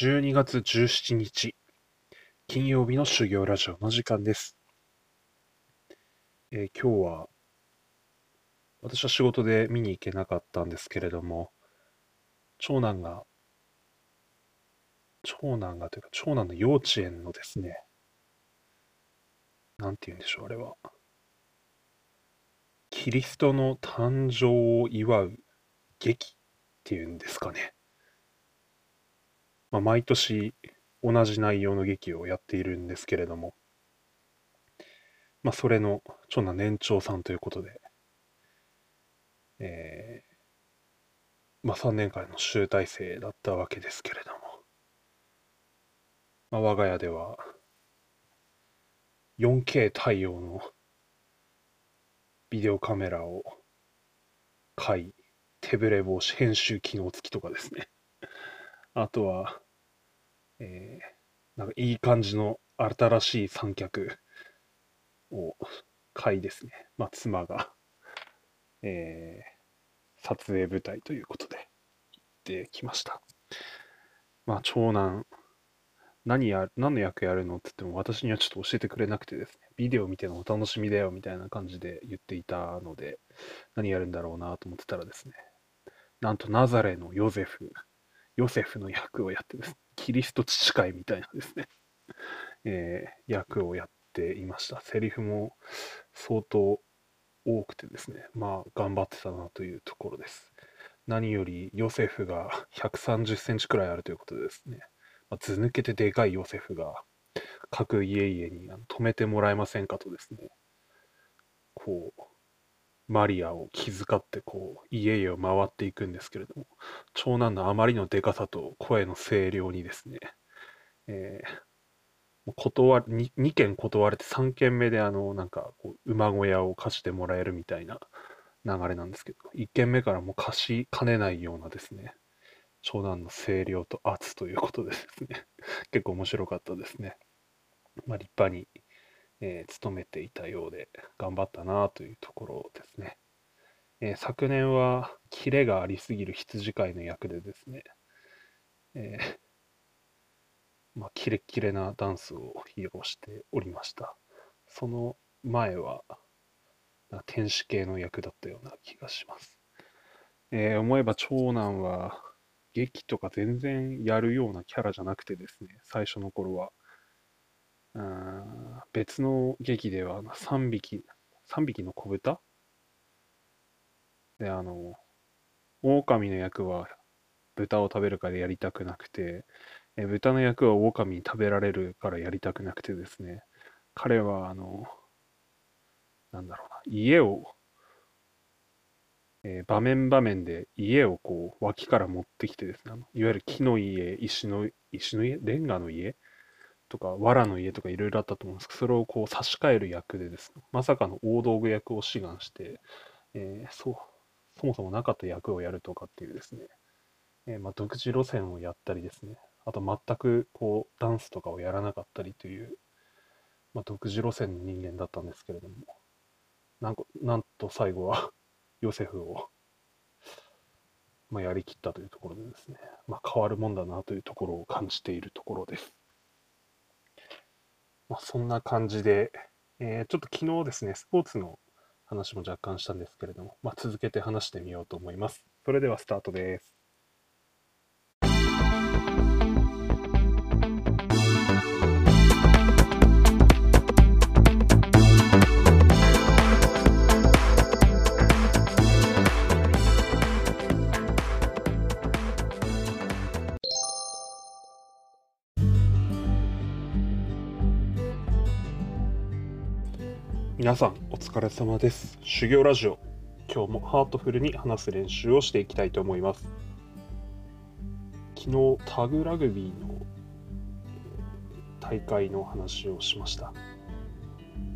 12月17日、金曜日の修行ラジオの時間です。えー今日は、私は仕事で見に行けなかったんですけれども、長男が、長男がというか、長男の幼稚園のですね、なんて言うんでしょう、あれは。キリストの誕生を祝う劇っていうんですかね。まあ、毎年同じ内容の劇をやっているんですけれども、まあ、それの長男年長さんということで、えーまあ、3年間の集大成だったわけですけれども、まあ、我が家では 4K 対応のビデオカメラを買い、手ぶれ防止編集機能付きとかですね。あとは、えーなんかいい感じの新しい三脚を買いですね。まあ、妻が、えー撮影舞台ということで行ってきました。まあ、長男、何や、何の役やるのって言っても私にはちょっと教えてくれなくてですね、ビデオ見てのお楽しみだよみたいな感じで言っていたので、何やるんだろうなと思ってたらですね、なんとナザレのヨゼフ、ヨセフの役をやってですね、キリスト父会みたいなですね、えー役をやっていました。セリフも相当多くてですね、まあ頑張ってたなというところです。何よりヨセフが130センチくらいあるということでですね、まあ、図抜けてでかいヨセフが各家々に止めてもらえませんかとですね、こう、マリアを気遣ってこう家々を回っていくんですけれども、長男のあまりのでかさと声の声量にですね、えー断り 2, 件断れて3件目であのなんかこう馬小屋を貸してもらえるみたいな流れなんですけど1件目からもう貸しかねないようなですね長男の声量と圧ということでですね結構面白かったですね、まあ、立派に、えー務めていたようで頑張ったなというところですね、えー昨年はキレがありすぎる羊飼いの役でですね、えーまあ、キレッキレなダンスを披露しておりました。その前は、天使系の役だったような気がします。え思えば長男は、劇とか全然やるようなキャラじゃなくてですね、最初の頃は。別の劇では、3匹、3匹の子豚？で、あの、狼の役は豚を食べるからやりたくなくて、え豚の役は狼に食べられるからやりたくなくてですね、彼は、あの、なんだろうな、家を、えー場面場面で家をこう脇から持ってきてですね、いわゆる木の家、石の、石の家、レンガの家？とか、藁の家とかいろいろあったと思うんですけど、それをこう差し替える役でですね、まさかの大道具役を志願して、えーそう、そもそもなかった役をやるとかっていうですね、えーまあ、独自路線をやったりですね、あと全くこうダンスとかをやらなかったりという、まあ、独自路線の人間だったんですけれども、なんなんと最後は ヨセフを、まあ、やりきったというところでですね、まあ、変わるもんだなというところを感じているところです。まあ、そんな感じで、えーちょっと昨日ですね、スポーツの話も若干したんですけれども、まあ、続けて話してみようと思います。それではスタートです。皆さんお疲れ様です。修行ラジオ。今日もハートフルに話す練習をしていきたいと思います。昨日タグラグビーのえ大会の話をしました。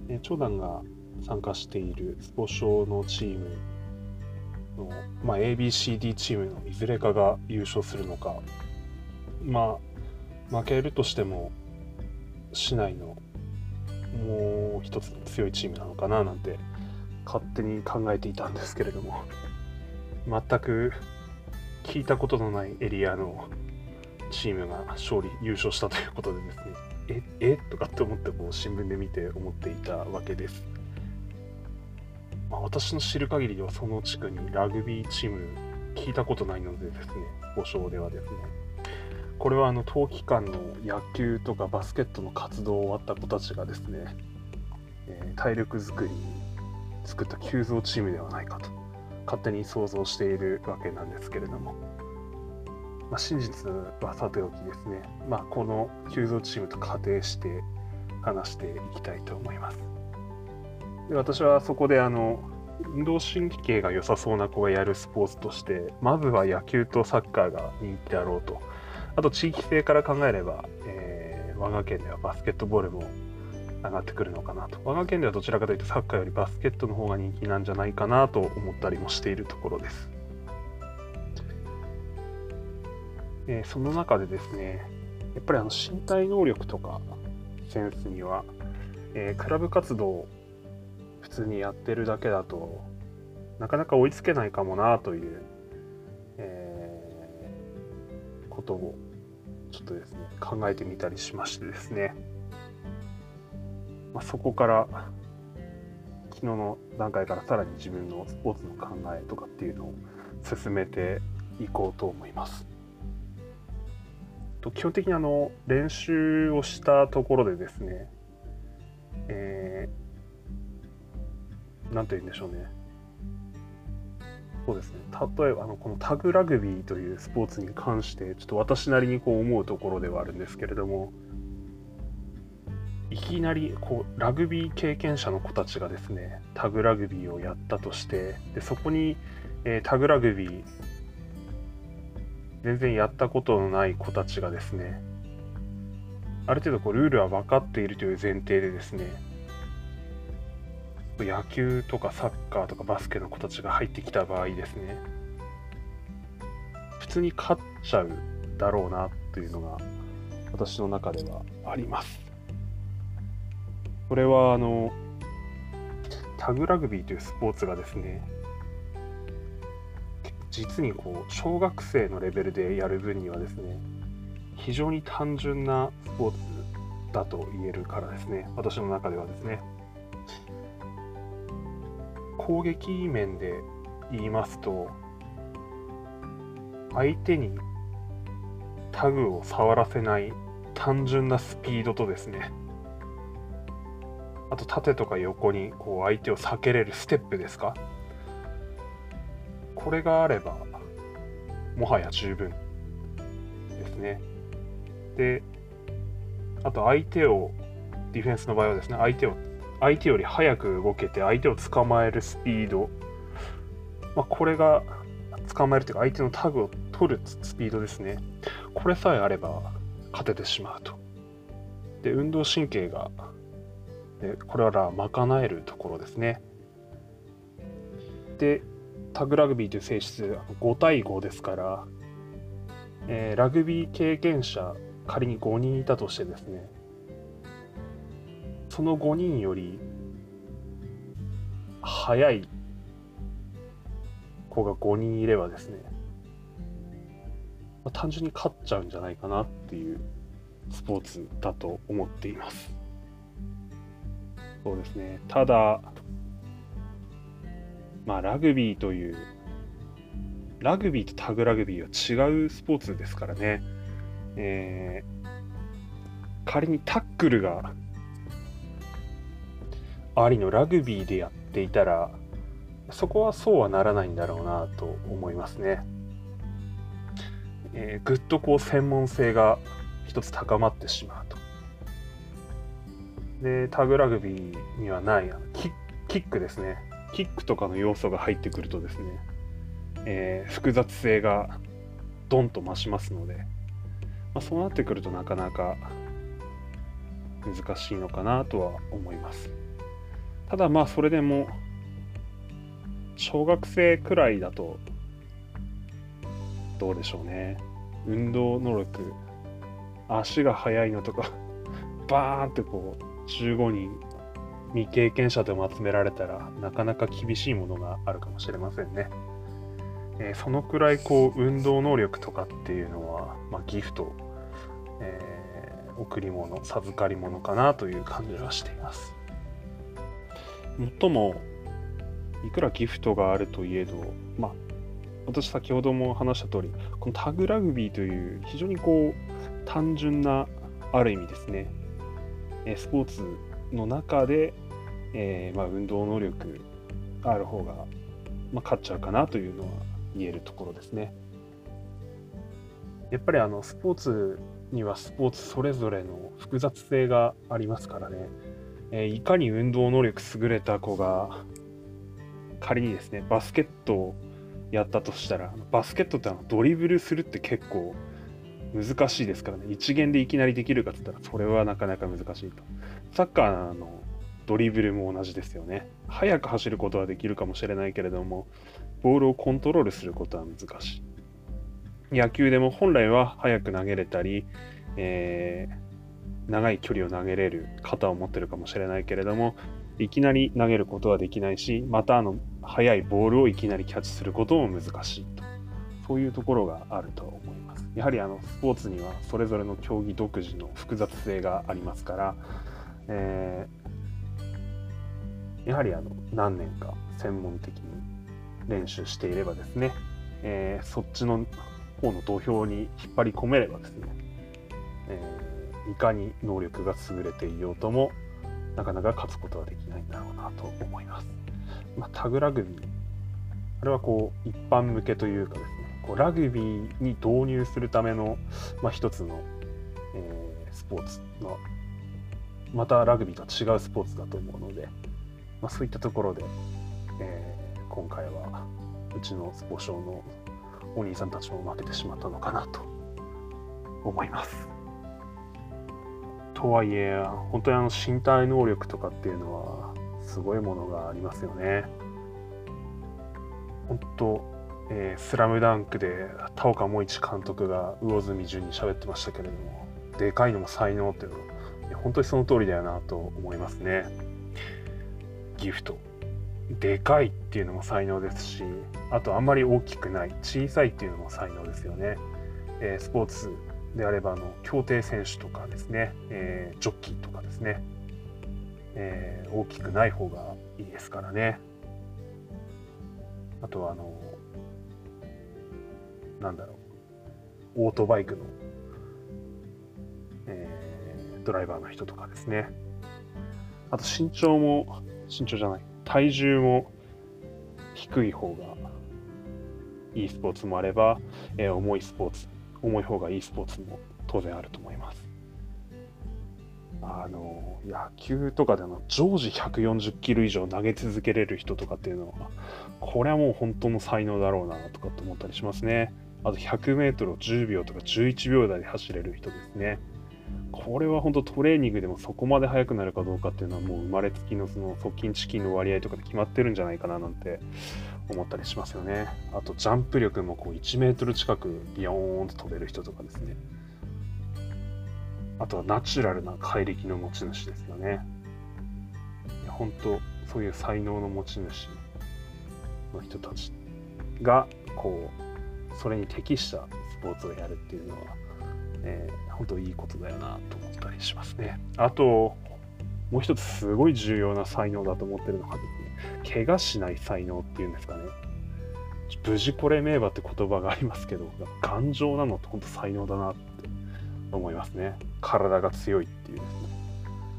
え長男が参加しているスポ少のチームの、まあ、ABCD チームのいずれかが優勝するのか。まあ負けるとしても市内のもう一つの強いチームなのかななんて勝手に考えていたんですけれども。全く聞いたことのないエリアのチームが勝利優勝したということでですね。ええ？とかって思ってこう新聞で見て思っていたわけです、まあ、私の知る限りではその地区にラグビーチーム聞いたことないのでですね。5勝ではですね。これはあの冬期間の野球とかバスケットの活動終わった子たちがですね、えー、体力づくりに作った急増チームではないかと勝手に想像しているわけなんですけれども、まあ、真実はさておきですね、まあ、この急増チームと仮定して話していきたいと思います。で私はそこであの運動神経が良さそうな子がやるスポーツとしてまずは野球とサッカーが人気であろうとあと地域性から考えれば、えー、我が県ではバスケットボールも上がってくるのかなと。我が県ではどちらかというとサッカーよりバスケットの方が人気なんじゃないかなと思ったりもしているところです。えー、その中でですね、やっぱりあの身体能力とかセンスには、えー、クラブ活動普通にやってるだけだとなかなか追いつけないかもなという、えー、ことをちょっとですね考えてみたりしましてですね、まあ、そこから昨日の段階からさらに自分のスポーツの考えとかっていうのを進めていこうと思います。と基本的にあの練習をしたところでですね、えー、なんて言うんでしょうね。そうですね。例えばあのこのタグラグビーというスポーツに関してちょっと私なりにこう思うところではあるんですけれども、いきなりこうラグビー経験者の子たちがですねタグラグビーをやったとしてでそこに、えー、タグラグビー全然やったことのない子たちがですね、ある程度こうルールは分かっているという前提でですね、野球とかサッカーとかバスケの子たちが入ってきた場合ですね、普通に勝っちゃうだろうなというのが私の中ではあります。これはあの、タグラグビーというスポーツがですね、実にこう小学生のレベルでやる分にはですね非常に単純なスポーツだと言えるからですね私の中ではですね。攻撃面で言いますと相手にタグを触らせない単純なスピードとですねあと縦とか横にこう相手を避けれるステップですか？これがあれば、もはや十分ですね。で、あと相手を、ディフェンスの場合はですね、相手を、相手より早く動けて相手を捕まえるスピード、まあ、これが捕まえるというか相手のタグを取るスピードですね。これさえあれば勝ててしまうと。で、運動神経が、でこれら賄えるところですね。で、タグラグビーという性質5対5ですから、えー、ラグビー経験者仮に5人いたとしてですねその5人より速い子が5人いればですね、まあ、単純に勝っちゃうんじゃないかなっていうスポーツだと思っています。そうですね。ただ、まあ、ラグビーという、ラグビーとタグラグビーは違うスポーツですからね。えー、仮にタックルがありのラグビーでやっていたら、そこはそうはならないんだろうなと思いますね。えー、ぐっとこう専門性が一つ高まってしまうと。で、タグラグビーにはないキキックですね。キックとかの要素が入ってくるとですね、えー、複雑性がドンと増しますので、まあ、そうなってくるとなかなか難しいのかなとは思います。ただまあそれでも小学生くらいだとどうでしょうね運動能力足が速いのとかバーンってこう15人未経験者でも集められたらなかなか厳しいものがあるかもしれませんね。えー、そのくらいこう運動能力とかっていうのは、まあ、ギフト、えー、贈り物授かり物かなという感じはしていますもっともいくらギフトがあるといえどまあ私先ほども話した通りこのタグラグビーという非常にこう単純なある意味ですねスポーツの中で、えー、まあ、運動能力がある方が、まあ、勝っちゃうかなというのは言えるところですね。やっぱりあのスポーツにはスポーツそれぞれの複雑性がありますからね、えー、いかに運動能力優れた子が仮にですねバスケットをやったとしたらバスケットってあのドリブルするって結構難しいですからね一元でいきなりできるかって言ったらそれはなかなか難しいとサッカーのドリブルも同じですよね速く走ることはできるかもしれないけれどもボールをコントロールすることは難しい。野球でも本来は速く投げれたり、えー、長い距離を投げれる肩を持ってるかもしれないけれども、いきなり投げることはできないし、またあの速いボールをいきなりキャッチすることも難しいと。そういうところがあると思います。やはりあのスポーツにはそれぞれの競技独自の複雑性がありますから、えー、やはりあの何年か専門的に練習していればですね、えー、そっちの方の土俵に引っ張り込めればですね、えー、いかに能力が優れていようともなかなか勝つことはできないんだろうなと思います。まあ、タグラグビー、あれはこう一般向けというかです、こうラグビーに導入するための、まあ、一つの、えー、スポーツの、またラグビーとは違うスポーツだと思うので、まあ、そういったところで、えー今回はうちのスポ少のお兄さんたちも負けてしまったのかなと思います。とはいえ本当にあの身体能力とかっていうのはすごいものがありますよね。本当、えー、スラムダンクで田岡萌一監督が魚住淳に喋ってましたけれどもでかいのも才能っていうのは本当にその通りだよなと思いますね。ギフト。でかいっていうのも才能ですしあとあんまり大きくない小さいっていうのも才能ですよね、えー、スポーツであればあの競艇選手とかですね、えー、ジョッキーとかですね、えー、大きくない方がいいですからね。あとはあのなんだろうオートバイクの、えドライバーの人とかですねあと身長も身長じゃない体重も低い方がいいスポーツもあれば、えー、重いスポーツ、重い方がいいスポーツも当然あると思います。あの野球とかでの常時140キロ以上投げ続けれる人とかっていうのはこれはもう本当の才能だろうなとかって思ったりしますね。あと100メートルを10秒とか11秒台で走れる人ですね。これは本当トレーニングでもそこまで速くなるかどうかっていうのはもう生まれつきのその側近チキンの割合とかで決まってるんじゃないかななんて思ったりしますよね。あとジャンプ力もこう1メートル近くビヨーンと飛べる人とかですね。あとはナチュラルな怪力の持ち主ですよね。本当そういう才能の持ち主の人たちがこうそれに適したスポーツをやるっていうのはえー、本当いいことだよなと思ったりしますね。あと、もう一つすごい重要な才能だと思ってるのがですね、怪我しない才能っていうんですかね。無事これ名馬って言葉がありますけど、頑丈なのって本当才能だなって思いますね。体が強いっていうですね。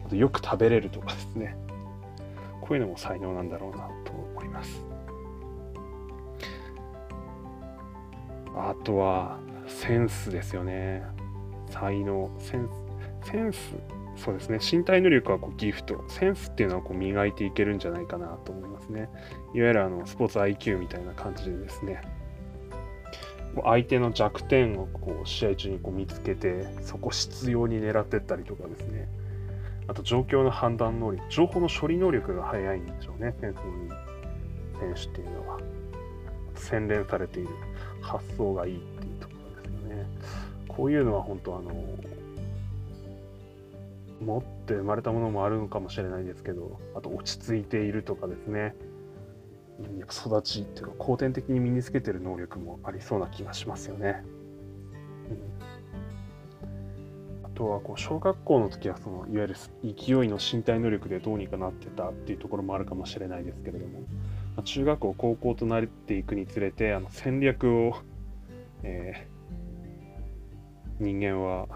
あとよく食べれるとかですね。こういうのも才能なんだろうなと思います。あとはセンスですよね。才能、センス、センス、そうですね、身体能力はこうギフト、センスっていうのはこう磨いていけるんじゃないかなと思いますね。いわゆるあのスポーツ IQ みたいな感じでですね、相手の弱点をこう試合中にこう見つけて、そこ執拗に狙ってったりとかですね、あと状況の判断能力、情報の処理能力が速いんでしょうね、センスの選手っていうのは。洗練されている、発想がいいっていうところですよね。こういうのは本当あの持って生まれたものもあるのかもしれないですけどあと落ち着いているとかですねやっぱ育ちっていうか後天的に身につけてる能力もありそうな気がしますよね。うん、あとはこう小学校の時はそのいわゆる勢いの身体能力でどうにかなってたっていうところもあるかもしれないですけれども、中学校高校となっていくにつれてあの戦略を、えー、人間は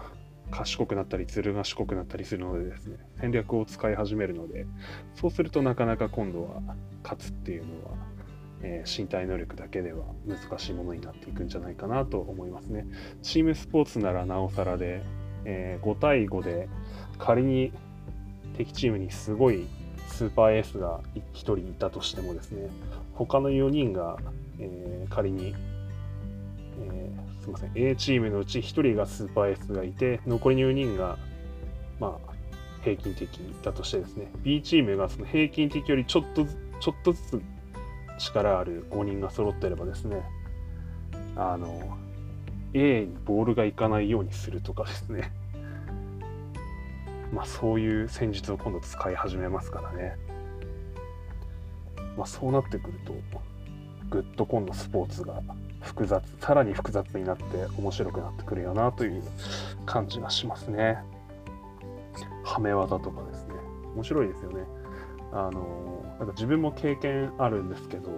賢くなったりずる賢くなったりするのでですね戦略を使い始めるのでそうするとなかなか今度は勝つっていうのは、えー、身体能力だけでは難しいものになっていくんじゃないかなと思いますね。チームスポーツならなおさらで、えー、5対5で仮に敵チームにすごいスーパーエースが1人いたとしてもですね他の4人が、えー、仮に、えーすみません A チームのうち1人がスーパーエースがいて残りの4人がまあ平均的だとしてですね B チームがその平均的よりちょっとちょっとずつ力ある5人が揃ってればですねあの A にボールがいかないようにするとかですね。まあそういう戦術を今度使い始めますからねまあそうなってくるとぐっと今度スポーツが複雑さらに複雑になって面白くなってくるよなという感じがしますね。はめ技とかですね面白いですよね。あのなんか自分も経験あるんですけど、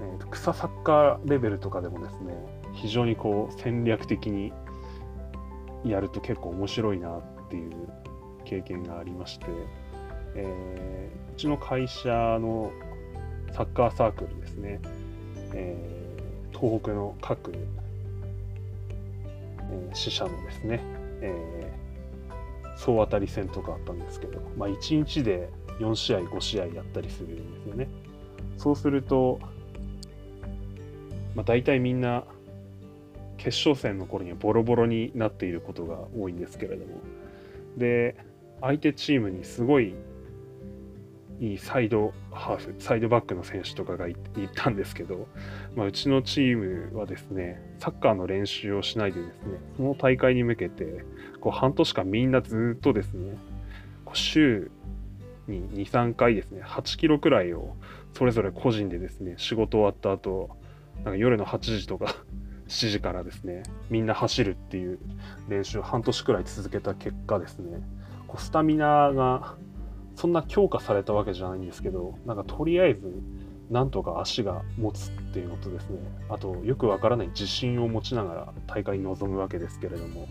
えーと、草サッカーレベルとかでもですね非常にこう戦略的にやると結構面白いなっていう経験がありまして、えー、うちの会社のサッカーサークルですね、えー東北の各、えー、支社のですね、えー、総当たり戦とかあったんですけど、まあ、1日で4試合、5試合やったりするんですよね。そうすると、まあ、大体みんな決勝戦の頃にはボロボロになっていることが多いんですけれども、で、相手チームにすごいいいサイドハーフ、サイドバックの選手とかがいたんですけど、まあ、うちのチームはですね、サッカーの練習をしないでですね、その大会に向けて、こう半年間みんなずっとですね、こう週に2、3回ですね、8キロくらいをそれぞれ個人でですね、仕事終わった後、なんか夜の8時とか7時からですね、みんな走るっていう練習を半年くらい続けた結果ですね、こうスタミナがそんな強化されたわけじゃないんですけど、なんかとりあえず、なんとか足が持つっていうのとですね、あとよくわからない自信を持ちながら大会に臨むわけですけれども、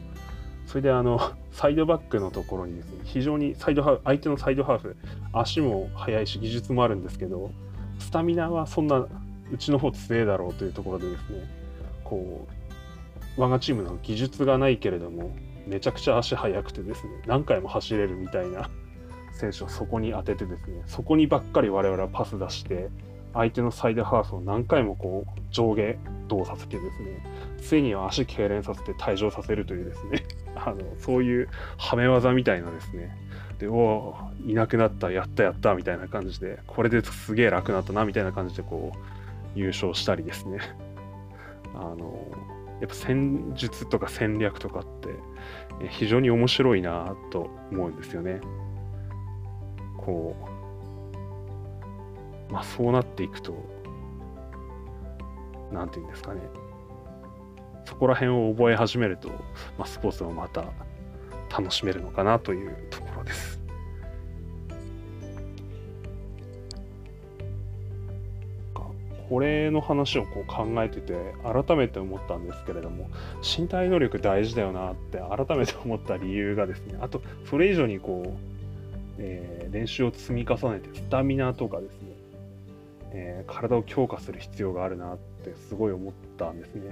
それであの、サイドバックのところにですね、非常にサイドハーフ、相手のサイドハーフ、足も速いし技術もあるんですけど、スタミナはそんなうちの方強えだろうというところでですね、こう、我がチームの技術がないけれども、めちゃくちゃ足速くてですね、何回も走れるみたいな選手をそこに当ててですね、そこにばっかり我々はパス出して、相手のサイドハーフを何回もこう上下動させてですね、ついには足痙攣させて退場させるというですね、あのそういうはめ技みたいなですね、で、おお、いなくなった、やったやったみたいな感じで、これですげえ楽になったなみたいな感じでこう優勝したりですね、あの、やっぱ戦術とか戦略とかって非常に面白いなと思うんですよね。こう、まあそうなっていくと、なんていうんですかね。そこら辺を覚え始めると、まあ、スポーツもまた楽しめるのかなというところです。これの話をこう考えてて改めて思ったんですけれども身体能力大事だよなって改めて思った理由がですねあとそれ以上にこうえー、練習を積み重ねてスタミナとかですね、えー、体を強化する必要があるなってすごい思ったんですね。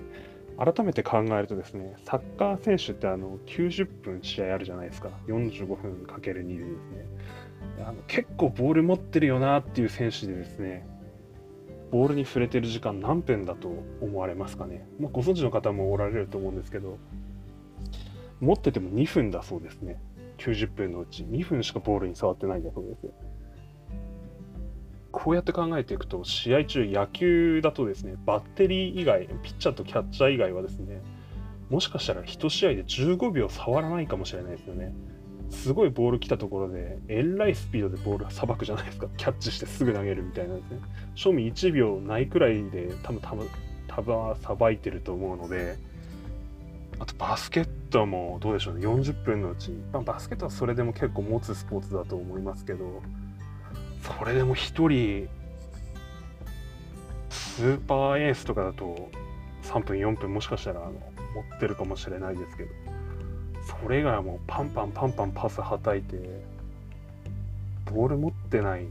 改めて考えるとですね、サッカー選手ってあの90分試合あるじゃないですか。45分かける2でですね。あの結構ボール持ってるよなっていう選手でですね、ボールに触れてる時間何分だと思われますかね？まあ、ご存知の方もおられると思うんですけど、持ってても2分だそうですね。90分のうち2分しかボールに触ってないんだそうです。こうやって考えていくと、試合中、野球だとですね、バッテリー以外、ピッチャーとキャッチャー以外はですね、もしかしたら1試合で15秒触らないかもしれないですよね。すごいボール来たところで、えらいスピードでボールさばくじゃないですか。キャッチしてすぐ投げるみたいなんですね。賞味1秒ないくらいで多分多分さばいてると思うので、あとバスケットもどうでしょうね、40分のうち、まあ、バスケットはそれでも結構持つスポーツだと思いますけど、それでも1人、スーパーエースとかだと3分、4分もしかしたらあの持ってるかもしれないですけど、それ以外はもうパンパンパンパンパスはたいて、ボール持ってない、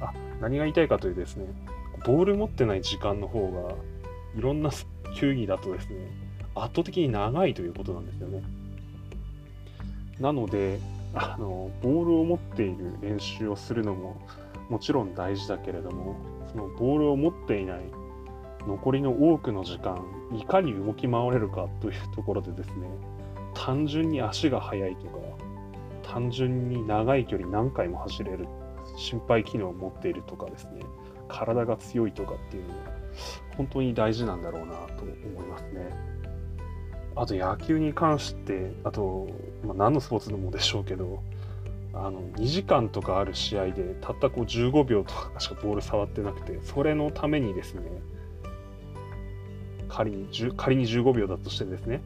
あ、何が言いたいかというとですね、ボール持ってない時間の方が、いろんな球技だとですね、圧倒的に長いということなんですよね。なので、あのボールを持っている練習をするのももちろん大事だけれども、そのボールを持っていない残りの多くの時間、いかに動き回れるかというところでですね、単純に足が速いとか、単純に長い距離何回も走れる心肺機能を持っているとかですね、体が強いとかっていうのは本当に大事なんだろうなと思いますね。あと野球に関して、あと、まあ、何のスポーツでもでしょうけど、あの2時間とかある試合でたったこう15秒とかしかボール触ってなくて、それのためにですね、仮に仮に15秒だとしてですね、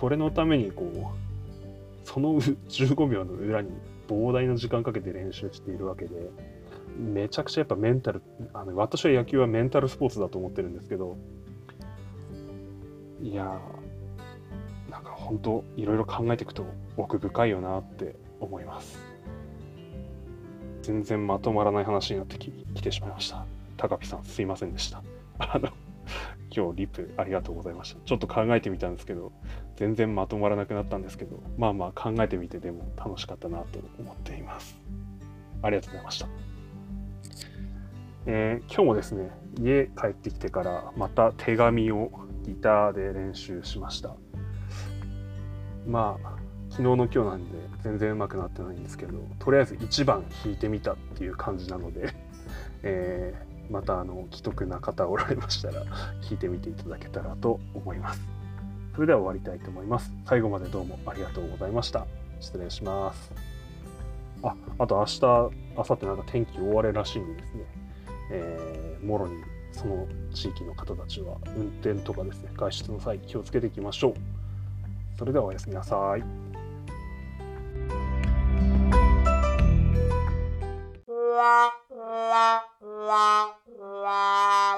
それのためにこう、その15秒の裏に膨大な時間かけて練習しているわけで、めちゃくちゃやっぱメンタル、あの私は野球はメンタルスポーツだと思ってるんですけど、いやーなんか本当いろいろ考えていくと奥深いよなって思います。全然まとまらない話になってききてしまいました。高ピさんすいませんでした。あの今日リプありがとうございました。ちょっと考えてみたんですけど全然まとまらなくなったんですけどまあまあ考えてみてでも楽しかったなと思っています。ありがとうございました。えー、今日もですね家帰ってきてからまた手紙をギターで練習しました。まあ昨日の今日なんで全然上手くなってないんですけどとりあえず1番弾いてみたっていう感じなので、えー、またあの既得な方おられましたら弾いてみていただけたらと思います。それでは終わりたいと思います。最後までどうもありがとうございました。失礼します。ああと明日明後日なんか天気大荒れらしいんですね、えー、もろにその地域の方たちは運転とかですね外出の際気をつけていきましょう。それではおやすみなさい。la la la la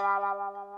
la la la